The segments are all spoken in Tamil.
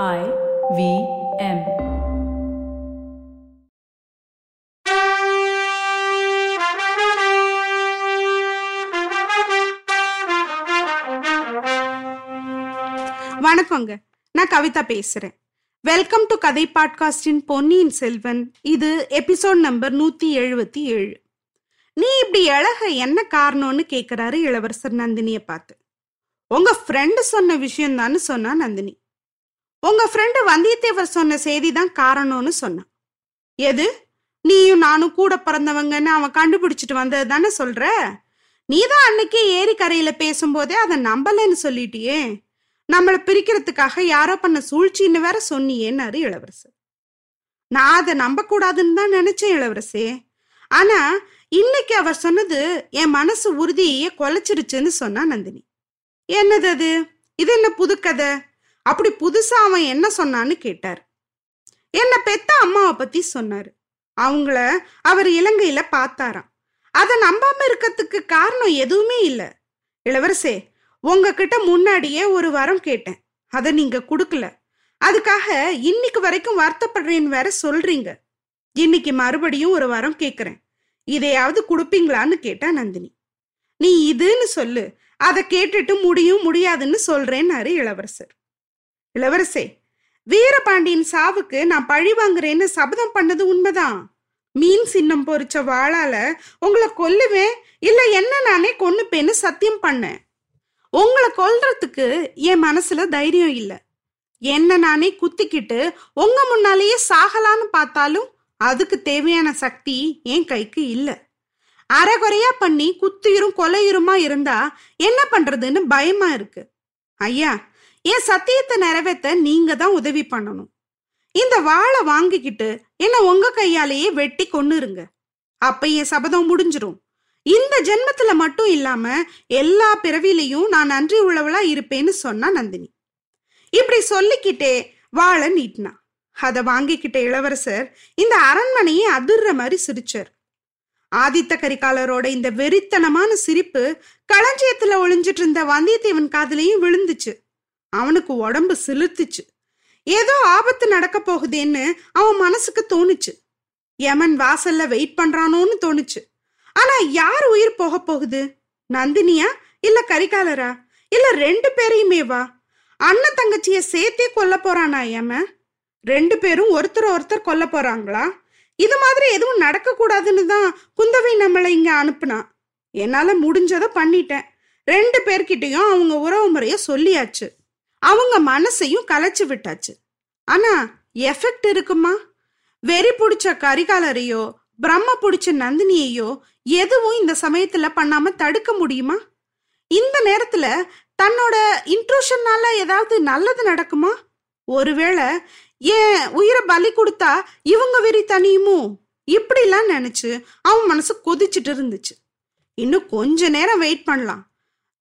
I V M. வணக்கங்க. நான் கவிதா பேசுறேன். வெல்கம் டு கதை பாட்காஸ்டின் பொன்னியின் செல்வன் இது எபிசோட் நம்பர் நூத்தி எழுபத்தி ஏழு. நீ இப்படி அழக என்ன காரணம்னு கேக்குறாரு இளவரசர் நந்தினிய பார்த்து. உங்க ஃப்ரெண்டு சொன்ன விஷயம் தான்னு சொன்னா நந்தினி. உங்க ஃப்ரெண்டு வந்தியத்தேவர் சொன்ன செய்தி தான் காரணம்னு சொன்னான். எது? நீயும் நானும் கூட பிறந்தவங்கன்னு அவன் கண்டுபிடிச்சிட்டு வந்தது தானே சொல்ற? நீதான் அன்னைக்கே ஏரி கரையில பேசும்போதே அதை நம்பலன்னு சொல்லிட்டியே. நம்மளை பிரிக்கிறதுக்காக யாரோ பண்ண சூழ்ச்சின்னு வேற சொன்னியேன்னாரு இளவரசர். நான் அதை நம்ப கூடாதுன்னு தான் நினைச்சேன் இளவரசே. ஆனா இன்னைக்கு அவர் சொன்னது என் மனசு உறுதியே கொலைச்சிருச்சுன்னு சொன்னா நந்தினி. என்னது அது? இது என்ன புதுக்கதை? அப்படி புதுசா அவன் என்ன சொன்னான்னு கேட்டார். என்ன பெத்த அம்மாவை பத்தி சொன்னாரு. அவங்கள அவர் இலங்கையில பார்த்தாராம். அதை நம்பாம இருக்கிறதுக்கு காரணம் எதுவுமே இல்லை. இளவரசே உங்ககிட்ட முன்னாடியே ஒரு வரம் கேட்டேன். அதை நீங்க கொடுக்கல. அதுக்காக இன்னைக்கு வரைக்கும் வருத்தப்படுறேன்னு வேற சொல்றீங்க. இன்னைக்கு மறுபடியும் ஒரு வரம் கேட்குறேன் இதையாவது கொடுப்பீங்களான்னு கேட்டா நந்தினி. நீ இதுன்னு சொல்லு. அதை கேட்டுட்டு முடியும் முடியாதுன்னு சொல்றேன்னாரு இளவரசர். இளவரசே வீரபாண்டியன் சாவுக்கு நான் பழி வாங்குறேன்னு சபதம் பண்ணது உண்மைதான். மீன் சின்னம் பொறிச்ச வாழால உங்களை கொல்லுவேன் இல்ல என்ன நானே கொன்னுப்பேன்னு சத்தியம் பண்ணேன். உங்களை கொல்றதுக்கு என் மனசுல தைரியம் இல்ல. என்ன நானே குத்திக்கிட்டு உங்க முன்னாலேயே சாகலான்னு பார்த்தாலும் அதுக்கு தேவையான சக்தி என் கைக்கு இல்ல. அரைகுறையா பண்ணி குத்திரும் கொலையுருமா இருந்தா என்ன பண்றதுன்னு பயமா இருக்கு. ஐயா என் சத்தியத்தை நிறைவேற்ற நீங்க தான் உதவி பண்ணணும். இந்த வாழை வாங்கிக்கிட்டு என்ன உங்க கையாலேயே வெட்டி கொன்னுருங்க. அப்ப என் சபதம் முடிஞ்சிரும். இந்த ஜென்மத்துல மட்டும் இல்லாம எல்லா பிறவிலையும் நான் நன்றி உள்ளவளா இருப்பேன்னு சொன்னா நந்தினி. இப்படி சொல்லிக்கிட்டே வாழை நீட்டினா. அதை வாங்கிக்கிட்ட இளவரசர் இந்த அரண்மனையை அதிர்ற மாதிரி சிரிச்சார். ஆதித்த கரிகாலரோட இந்த வெறித்தனமான சிரிப்பு களஞ்சியத்துல ஒளிஞ்சிட்டு இருந்த வந்தியத்தேவன் காதலையும் விழுந்துச்சு. அவனுக்கு உடம்பு சிலிர்த்துச்சு. ஏதோ ஆபத்து நடக்க போகுதேன்னு அவன் மனசுக்கு தோணுச்சு. யமன் வாசல்ல வெயிட் பண்றானோன்னு தோணுச்சு. ஆனா யார் உயிர் போக போகுது? நந்தினியா? இல்ல கரிகாலரா? இல்ல ரெண்டு பேரையுமே வா? அண்ணன் தங்கச்சிய சேர்த்தே கொல்ல போறானா யமன் ரெண்டு பேரும் ஒருத்தர் ஒருத்தர் கொல்ல போறாங்களா? இது மாதிரி எதுவும் நடக்க கூடாதுன்னு தான் குந்தவை நம்மளை இங்க அனுப்புனா. என்னால முடிஞ்சதை பண்ணிட்டேன். ரெண்டு பேர்கிட்டயும் அவங்க உறவு முறைய சொல்லியாச்சு. அவங்க மனசையும் கலைச்சு விட்டாச்சு. ஆனா எஃபெக்ட் இருக்குமா? வெறி பிடிச்ச கரிகாலரையோ பிரம்ம பிடிச்ச நந்தினியையோ எதுவும் இந்த சமயத்துல பண்ணாம தடுக்க முடியுமா? இந்த நேரத்துல தன்னோட இன்ட்ரூஷன்னால ஏதாவது நல்லது நடக்குமா? ஒருவேளை ஏன் உயிரை பலி கொடுத்தா இவங்க வெறி தனியுமோ? இப்படிலாம் நினைச்சு அவன் மனசு கொதிச்சுட்டு இருந்துச்சு. இன்னும் கொஞ்ச நேரம் வெயிட் பண்ணலாம்.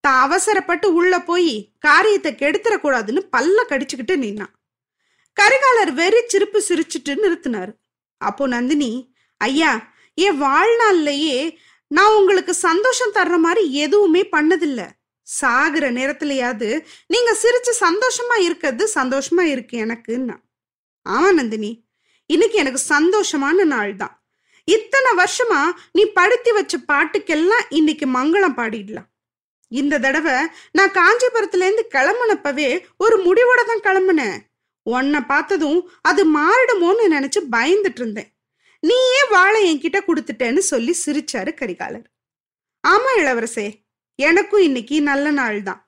தான் அவசரப்பட்டு உள்ள போய் காரியத்தை கெடுத்துடக்கூடாதுன்னு பல்ல கடிச்சுக்கிட்டு நின்னான் கரிகாலர் வெறி சிரிப்பு சிரிச்சுட்டு நிறுத்தினாரு. அப்போ நந்தினி ஐயா என் வாழ்நாள்லயே நான் உங்களுக்கு சந்தோஷம் தர்ற மாதிரி எதுவுமே பண்ணதில்ல. சாகுற நேரத்திலயாவது நீங்க சிரிச்சு சந்தோஷமா இருக்கிறது சந்தோஷமா இருக்கு எனக்குன்னா. ஆமா நந்தினி இன்னைக்கு எனக்கு சந்தோஷமான நாள் தான் இத்தனை வருஷமா நீ படுத்தி வச்ச பாட்டுக்கெல்லாம் இன்னைக்கு மங்களம் பாடிடலாம். இந்த தடவை நான் காஞ்சிபுரத்துலேருந்து கிளம்புனப்பவே ஒரு முடிவோட தான் கிளம்புனேன். உன்னை பார்த்ததும் அது மாறிடுமோன்னு நினைச்சு பயந்துட்டு இருந்தேன். நீயே வாழை என்கிட்ட கொடுத்துட்டேன்னு சொல்லி சிரிச்சாரு கரிகாலர். ஆமா இளவரசே எனக்கும் இன்னைக்கு நல்ல நாள் தான்.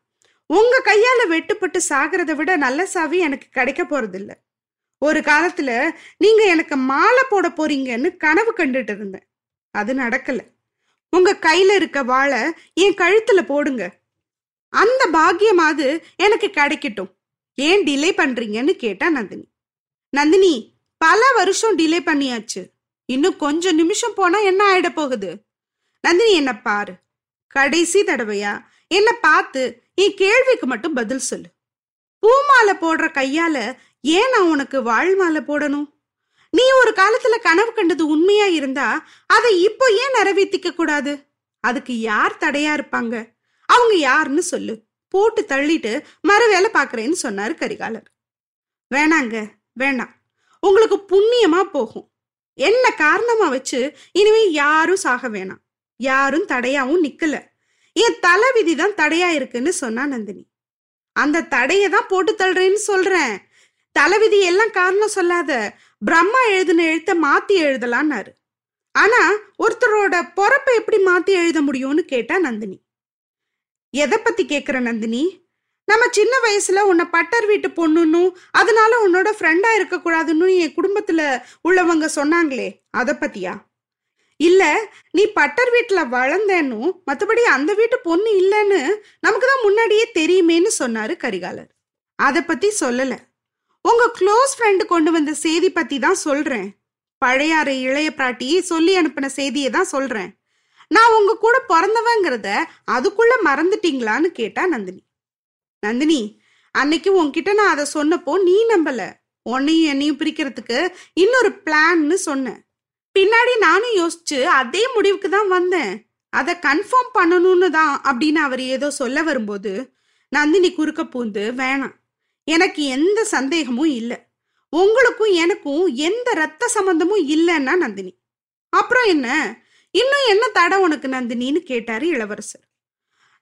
உங்க கையால வெட்டுப்பட்டு சாகிறத விட நல்ல சாவி எனக்கு கிடைக்க போறதில்ல. ஒரு காலத்துல நீங்க எனக்கு மாலை போட போறீங்கன்னு கனவு கண்டுட்டு இருந்தேன். அது நடக்கலை. உங்க கையில இருக்க வாழை என் கழுத்துல போடுங்க. அந்த பாக்கியமாவது எனக்கு கிடைக்கட்டும். ஏன் டிலே பண்றீங்கன்னு கேட்டா நந்தினி. நந்தினி பல வருஷம் டிலே பண்ணியாச்சு. இன்னும் கொஞ்சம் நிமிஷம் போனா என்ன ஆயிட போகுது? நந்தினி என்ன பாரு. கடைசி தடவையா? என்ன பார்த்து என் கேள்விக்கு மட்டும் பதில் சொல்லு. பூமாலை போடுற கையால ஏன் நான் உனக்கு வாழ் மாலை போடணும்? நீ ஒரு காலத்துல கனவு கண்டது உண்மையா இருந்தா அதை இப்போ ஏன் நிறைவேற்றிக்க கூடாது? அதுக்கு யார் தடையா இருப்பாங்க? அவங்க யாருன்னு சொல்லு. போட்டு தள்ளிட்டு மறு வேலை பாக்குறேன்னு சொன்னாரு கரிகாலர். வேணாங்க வேணாம். உங்களுக்கு புண்ணியமா போகும். என்ன காரணமா வச்சு இனிமே யாரும் சாக வேணாம். யாரும் தடையாவும் நிக்கல. என் தலைவிதி தான் தடையா இருக்குன்னு சொன்னா நந்தினி. அந்த தடையை தான் போட்டு தள்ளுறேன்னு சொல்றேன். தலைவிதி எல்லாம் காரணம் சொல்லாத. பிரம்மா எழுதின எழுத்த மாத்தி எழுதலான்னாரு. ஆனா ஒருத்தரோட பொறப்பை எப்படி மாத்தி எழுத முடியும்னு கேட்டா நந்தினி. எதை பத்தி கேக்குற நந்தினி? நம்ம சின்ன வயசுல உன்னை பட்டர் வீட்டு பொண்ணுன்னும் அதனால உன்னோட ஃப்ரெண்டா இருக்க கூடாதுன்னு என் குடும்பத்துல உள்ளவங்க சொன்னாங்களே அத பத்தியா? இல்ல நீ பட்டர் வீட்டுல வளர்ந்தேன்னும் மத்தபடி அந்த வீட்டு பொண்ணு இல்லைன்னு நமக்கு தான் முன்னாடியே தெரியுமேன்னு சொன்னாரு கரிகாலர். அதை பத்தி சொல்லலை. உங்க க்ளோஸ் ஃப்ரெண்டு கொண்டு வந்த செய்தி பத்தி தான் சொல்றேன். பழையாறு இளைய பிராட்டி சொல்லி அனுப்பின செய்தியை தான் சொல்றேன். நான் உங்க கூட பிறந்தவங்கிறத அதுக்குள்ள மறந்துட்டீங்களான்னு கேட்டா நந்தினி. நந்தினி அன்னைக்கு உன்கிட்ட நான் அதை சொன்னப்போ நீ நம்பல. உன்னையும் என்னையும் பிரிக்கிறதுக்கு இன்னொரு பிளான்னு சொன்னேன். பின்னாடி நானும் யோசிச்சு அதே முடிவுக்கு தான் வந்தேன். அதை கன்ஃபார்ம் பண்ணணும்னு தான் அப்படின்னு அவர் ஏதோ சொல்ல வரும்போது நந்தினி குறுக்க பூந்து வேணாம். எனக்கு எந்த சந்தேகமும் இல்லை. உங்களுக்கும் எனக்கும் எந்த ரத்த சம்பந்தமும் இல்லைன்னா நந்தினி. அப்புறம் என்ன? இன்னும் என்ன தடை உனக்கு நந்தினின்னு கேட்டாரு இளவரசர்.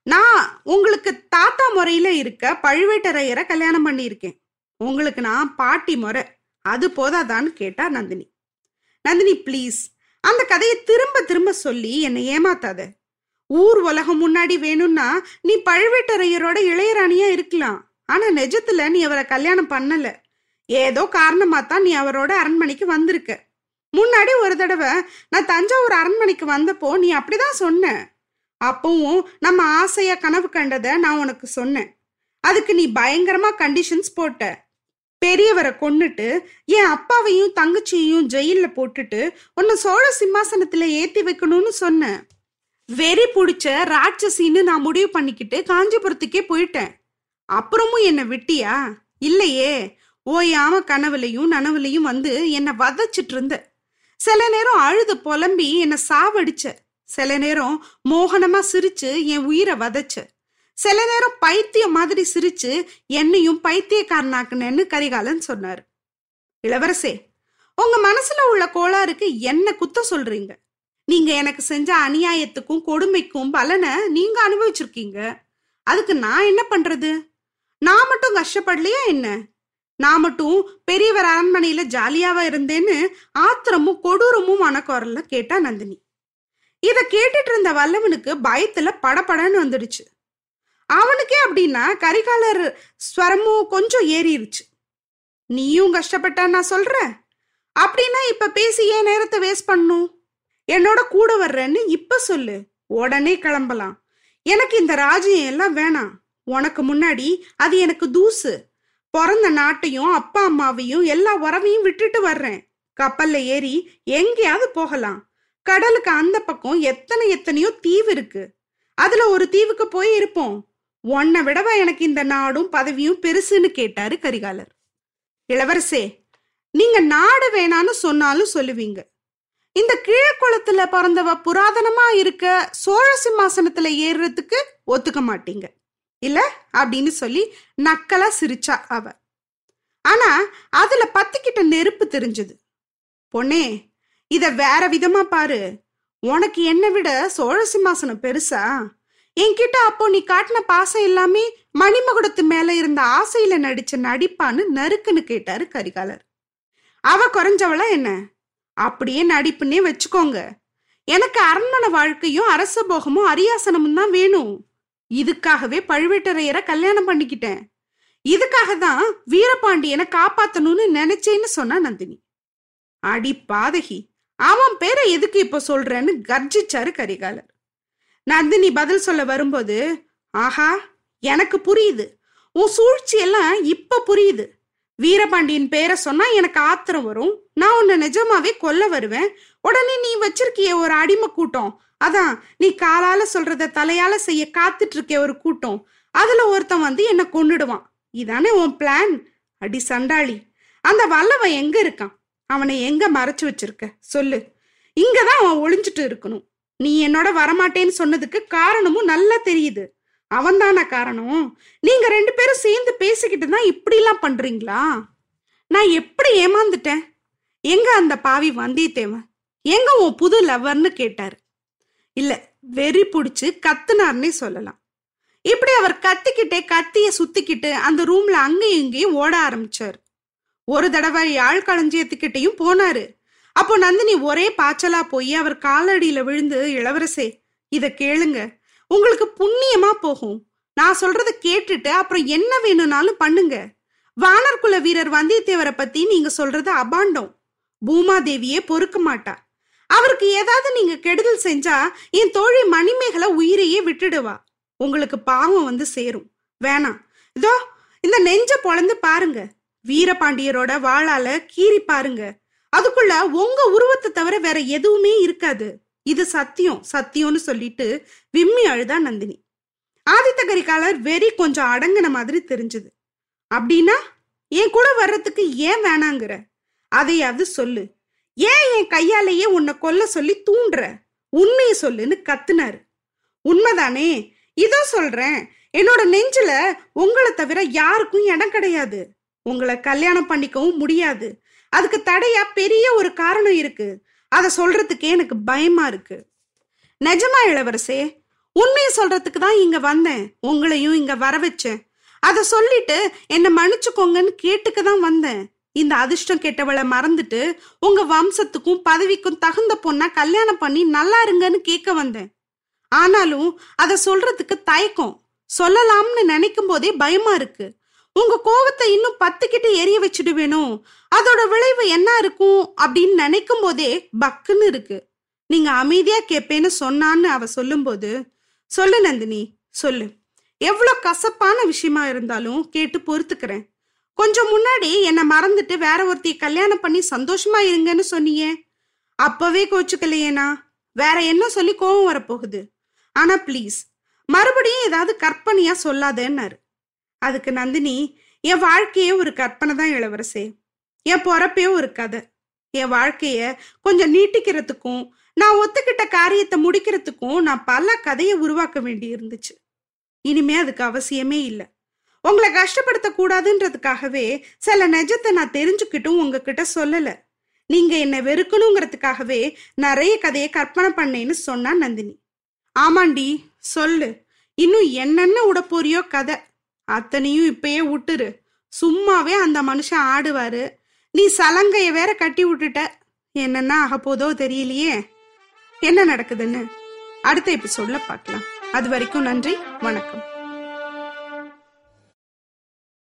நான் உங்களுக்கு தாத்தா முறையில இருக்க பழுவேட்டரையரை கல்யாணம் பண்ணியிருக்கேன். உங்களுக்கு நான் பாட்டி முறை. அது போதாதான்னு கேட்டா நந்தினி. நந்தினி ப்ளீஸ் அந்த கதையை திரும்ப திரும்ப சொல்லி என்னை ஏமாத்தாத. ஊர் உலகம் முன்னாடி வேணும்னா நீ பழுவேட்டரையரோட இளையராணியா இருக்கலாம். ஆனா நிஜத்துல நீ அவரை கல்யாணம் பண்ணல. ஏதோ காரணமா தான் நீ அவரோட அரண்மனைக்கு வந்திருக்க. முன்னாடி ஒரு தடவை நான் தஞ்சாவூர் அரண்மனைக்கு வந்தப்போ நீ அப்படிதான் சொன்ன. அப்பவும் நம்ம ஆசையா கனவு கண்டதை நான் உனக்கு சொன்னேன். அதுக்கு நீ பயங்கரமா கண்டிஷன்ஸ் போட்ட. பெரியவரை கொன்னுட்டு என் அப்பாவையும் தங்கச்சியையும் ஜெயில போட்டுட்டு உன்னை சோழ சிம்மாசனத்துல ஏத்தி வைக்கணும்னு சொன்னேன். வெறி பிடிச்ச ராட்சசின்னு நான் முடிவு பண்ணிக்கிட்டு காஞ்சிபுரத்துக்கே போயிட்டேன். அப்புறமும் என்னை விட்டியா? இல்லையே. ஓயாம கனவுலையும் நனவுலையும் வந்து என்னை வதச்சிட்டு இருந்த சில நேரம் அழுது புலம்பி என்னை சாவடிச்ச. சில நேரம் மோகனமா சிரிச்சு என் உயிரை வதச்ச. சில நேரம் பைத்தியம் மாதிரி சிரிச்சு என்னையும் பைத்தியக்காரனாக்குனேன்னு கரிகாலன் சொன்னார். இளவரசே உங்க மனசுல உள்ள கோளாறுக்கு என்ன குத்த சொல்றீங்க? நீங்க எனக்கு செஞ்ச அநியாயத்துக்கும் கொடுமைக்கும் பலனை நீங்க அனுபவிச்சிருக்கீங்க. அதுக்கு நான் என்ன பண்றது? நான் மட்டும் கஷ்டப்படலையா என்ன? நான் மட்டும் பெரியவர் அரண்மனையில ஜாலியாவா இருந்தேன்னு ஆத்திரமும் கொடூரமும் மனக்குரல்ல கேட்டா நந்தினி. இத கேட்டுட்டு இருந்த வல்லவனுக்கு பயத்துல படப்படன்னு வந்துடுச்சு. அவனுக்கே அப்படின்னா கரிகாலர் ஸ்வரமும் கொஞ்சம் ஏறிடுச்சு நீயும் கஷ்டப்பட்டா நான் சொல்ற? அப்படின்னா இப்ப பேசி ஏன் நேரத்தை வேஸ்ட் பண்ணும்? என்னோட கூட வர்றேன்னு இப்ப சொல்லு. உடனே கிளம்பலாம். எனக்கு இந்த ராஜ்யம் எல்லாம் வேணாம். உனக்கு முன்னாடி அது எனக்கு தூசு. பிறந்த நாட்டையும் அப்பா அம்மாவையும் எல்லா உறவையும் விட்டுட்டு வர்றேன். கப்பல்ல ஏறி எங்கேயாவது போகலாம். கடலுக்கு அந்த பக்கம் எத்தனை எத்தனையோ தீவு இருக்கு. அதுல ஒரு தீவுக்கு போய் இருப்போம். உன்னை விடவா எனக்கு இந்த நாடும் பதவியும் பெருசுன்னு கேட்டாரு கரிகாலர். இளவரசே நீங்க நாடு வேணான்னு சொன்னாலும் சொல்லுவீங்க. இந்த கீழக்குளத்துல பிறந்தவ புராதனமா இருக்க சோழ சிம்மாசனத்துல ஏறுறதுக்கு ஒத்துக்க மாட்டீங்க. இல்ல? அப்படின்னு சொல்லி நக்கலா சிரிச்சா அவ. ஆனா அதுல பத்திக்கிட்ட நெருப்பு தெரிஞ்சது. பொண்ணே இத வேற விதமா பாரு. உனக்கு என்ன விட சோழ சிம்மாசனம் பெருசா? என்கிட்ட அப்போ நீ காட்டின பாசம் எல்லாமே மணிமகுடத்து மேல இருந்த ஆசையில நடிச்ச நடிப்பான்னு நறுக்குன்னு கேட்டாரு கரிகாலர். அவ குறைஞ்சவளா என்ன? அப்படியே நடிப்புன்னே வச்சுக்கோங்க. எனக்கு அரண்மனை வாழ்க்கையும் அரச போகமும் அரியாசனமும் தான் வேணும். இதுக்காகவே பழுவேட்டரையரை கல்யாணம் பண்ணிக்கிட்டேன். இதுக்காக தான் வீரபாண்டியனை காப்பாத்தணும்னு நினைச்சேன்னு சொன்னா நந்தினி. அடி பாதகி அவன் பேரை எதுக்கு இப்ப சொல்றேன்னு கர்ஜிச்சாரு கரிகாலர். நந்தினி பதில் சொல்ல வரும்போது ஆஹா எனக்கு புரியுது. உன் சூழ்ச்சி எல்லாம் இப்ப புரியுது. வீரபாண்டியன் பேரை சொன்னா எனக்கு ஆத்திரம் வரும். நான் உன்னை நிஜமாவே கொல்ல வருவேன். உடனே நீ வச்சிருக்கிய ஒரு அடிமை கூட்டம் அதான் நீ காலால சொல்றத தலையால செய்ய காத்துட்டு இருக்க ஒரு கூட்டம். அதுல ஒருத்தன் வந்து என்ன கொண்டுடுவான் இதானே உன் பிளான் அடி சண்டாளி. அந்த வல்லவன் எங்க இருக்கான்? அவனை எங்க மறைச்சு வச்சிருக்க? சொல்லு. இங்கதான் அவன் ஒளிஞ்சிட்டு இருக்கணும். நீ என்னோட வரமாட்டேன்னு சொன்னதுக்கு காரணமும் நல்லா தெரியுது. அவன்தானா காரணம்? நீங்க ரெண்டு பேரும் சேர்ந்து பேசிக்கிட்டு தான் இப்படிலாம் பண்றீங்களா? நான் எப்படி ஏமாந்துட்டேன்? எங்க அந்த பாவி வந்தியத்தேவன்? எங்க உன் புது லவ்வர்னு கேட்டாரு? இல்ல வெறி புடிச்சு கத்துனார்னே சொல்லலாம். இப்படி அவர் கத்திக்கிட்டே கத்திய சுத்திக்கிட்டு அந்த ரூம்ல அங்கேயும் இங்கேயும் ஓட ஆரம்பிச்சார். ஒரு தடவை யாழ் களஞ்சியத்துக்கிட்டையும் போனாரு. அப்போ நந்தினி ஒரே பாய்ச்சலா போய் அவர் காலடியில விழுந்து இளவரசே இத கேளுங்க. உங்களுக்கு புண்ணியமா போகும். நான் சொல்றத கேட்டுட்டு அப்புறம் என்ன வேணும்னாலும் பண்ணுங்க. வானர்குல வீரர் வந்தியத்தேவரை பத்தி நீங்க சொல்றது அபாண்டம். பூமாதேவியே பொறுக்க மாட்டா. அவருக்கு ஏதாவது நீங்க கெடுதல் செஞ்சா என் தோழி மணிமேகலை உயிரையே விட்டுடுவா. உங்களுக்கு பாவம் வந்து சேரும். வேணாம். இதோ இந்த நெஞ்ச பொழந்து பாருங்க. வீரபாண்டியரோட வாழால கீறி பாருங்க. அதுக்குள்ள உங்க உருவத்தை தவிர வேற எதுவுமே இருக்காது. இது சத்தியம். சத்தியம்னு சொல்லிட்டு விம்மி அழுதா நந்தினி. ஆதித்த கரிகாலர் வெறி கொஞ்சம் அடங்கின மாதிரி தெரிஞ்சது. அப்படின்னா என் கூட வர்றதுக்கு ஏன் வேணாங்கிற? அதையாவது சொல்லு. ஏன் என் கையாலேயே உன்னை கொல்ல சொல்லி தூண்டுற? உண்மையை சொல்லுன்னு கத்துனாரு. உண்மைதானே? இதோ சொல்றேன். என்னோட நெஞ்சில உங்களை தவிர யாருக்கும் இடம் கிடையாது. உங்களை கல்யாணம் பண்ணிக்கவும் முடியாது. அதுக்கு தடையா பெரிய ஒரு காரணம் இருக்கு. அதை சொல்றதுக்கே எனக்கு பயமா இருக்கு. நிஜமா இளவரசே உண்மையை சொல்றதுக்கு தான் இங்க வந்தேன். உங்களையும் இங்க வர வச்சேன் அதை சொல்லிட்டு என்னை மன்னிச்சுக்கோங்கன்னு கேட்டுக்க தான் வந்தேன். இந்த அதிர்ஷ்டம் கெட்டவளை மறந்துட்டு உங்க வம்சத்துக்கும் பதவிக்கும் தகுந்த பொண்ணா கல்யாணம் பண்ணி நல்லா இருங்கன்னு கேட்க வந்தேன். ஆனாலும் அத சொல்றதுக்கு தயக்கம். சொல்லலாம்னு நினைக்கும் போதே பயமா இருக்கு. உங்க கோவத்தை இன்னும் பத்துக்கிட்டு எரிய வச்சுடுவேணும் அதோட விளைவு என்ன இருக்கும் அப்படின்னு நினைக்கும் போதே பக்குன்னு இருக்கு. நீங்க அமைதியா கேப்பேன்னு சொன்னான்னு அவ சொல்லும்போது சொல்லு நந்தினி சொல்லு. எவ்வளோ கசப்பான விஷயமா இருந்தாலும் கேட்டு பொறுத்துக்கிறேன். கொஞ்சம் முன்னாடி என்னை மறந்துட்டு வேற ஒருத்தைய கல்யாணம் பண்ணி சந்தோஷமா இருங்கன்னு சொன்னியே அப்பவே கோச்சுக்கலையேனா வேற என்ன சொல்லி கோவம் வரப்போகுது? ஆனா ப்ளீஸ் மறுபடியும் ஏதாவது கற்பனையா சொல்லாதேன்னாரு. அதுக்கு நந்தினி என் வாழ்க்கையே ஒரு கற்பனை தான் இளவரசே. என் பொறப்பே ஒரு கதை. என் வாழ்க்கைய கொஞ்சம் நீட்டிக்கிறதுக்கும் நான் ஒத்துக்கிட்ட காரியத்தை முடிக்கிறதுக்கும் நான் பல கதையை உருவாக்க வேண்டி இருந்துச்சு இனிமே அதுக்கு அவசியமே இல்லை. உங்களை கஷ்டப்படுத்த கூடாதுன்றதுக்காகவே சில நிஜத்தை நான் தெரிஞ்சுக்கிட்டும் உங்ககிட்ட சொல்லல. நீங்க என்னை வெறுக்கணுங்கிறதுக்காகவே நிறைய கதையை கற்பனை பண்ணேன்னு சொன்னா நந்தினி. ஆமாண்டி சொல்லு. இன்னும் என்னென்ன உடப்போறியோ கதை. அத்தனையும் இப்பயே விட்டுரு. சும்மாவே அந்த மனுஷன் ஆடுவாரு. நீ சலங்கைய வேற கட்டி விட்டுட்ட. என்னென்ன ஆக போதோ தெரியலையே. என்ன நடக்குதுன்னு? அடுத்த சொல்ல பார்க்கலாம். அது வரைக்கும் நன்றி வணக்கம்.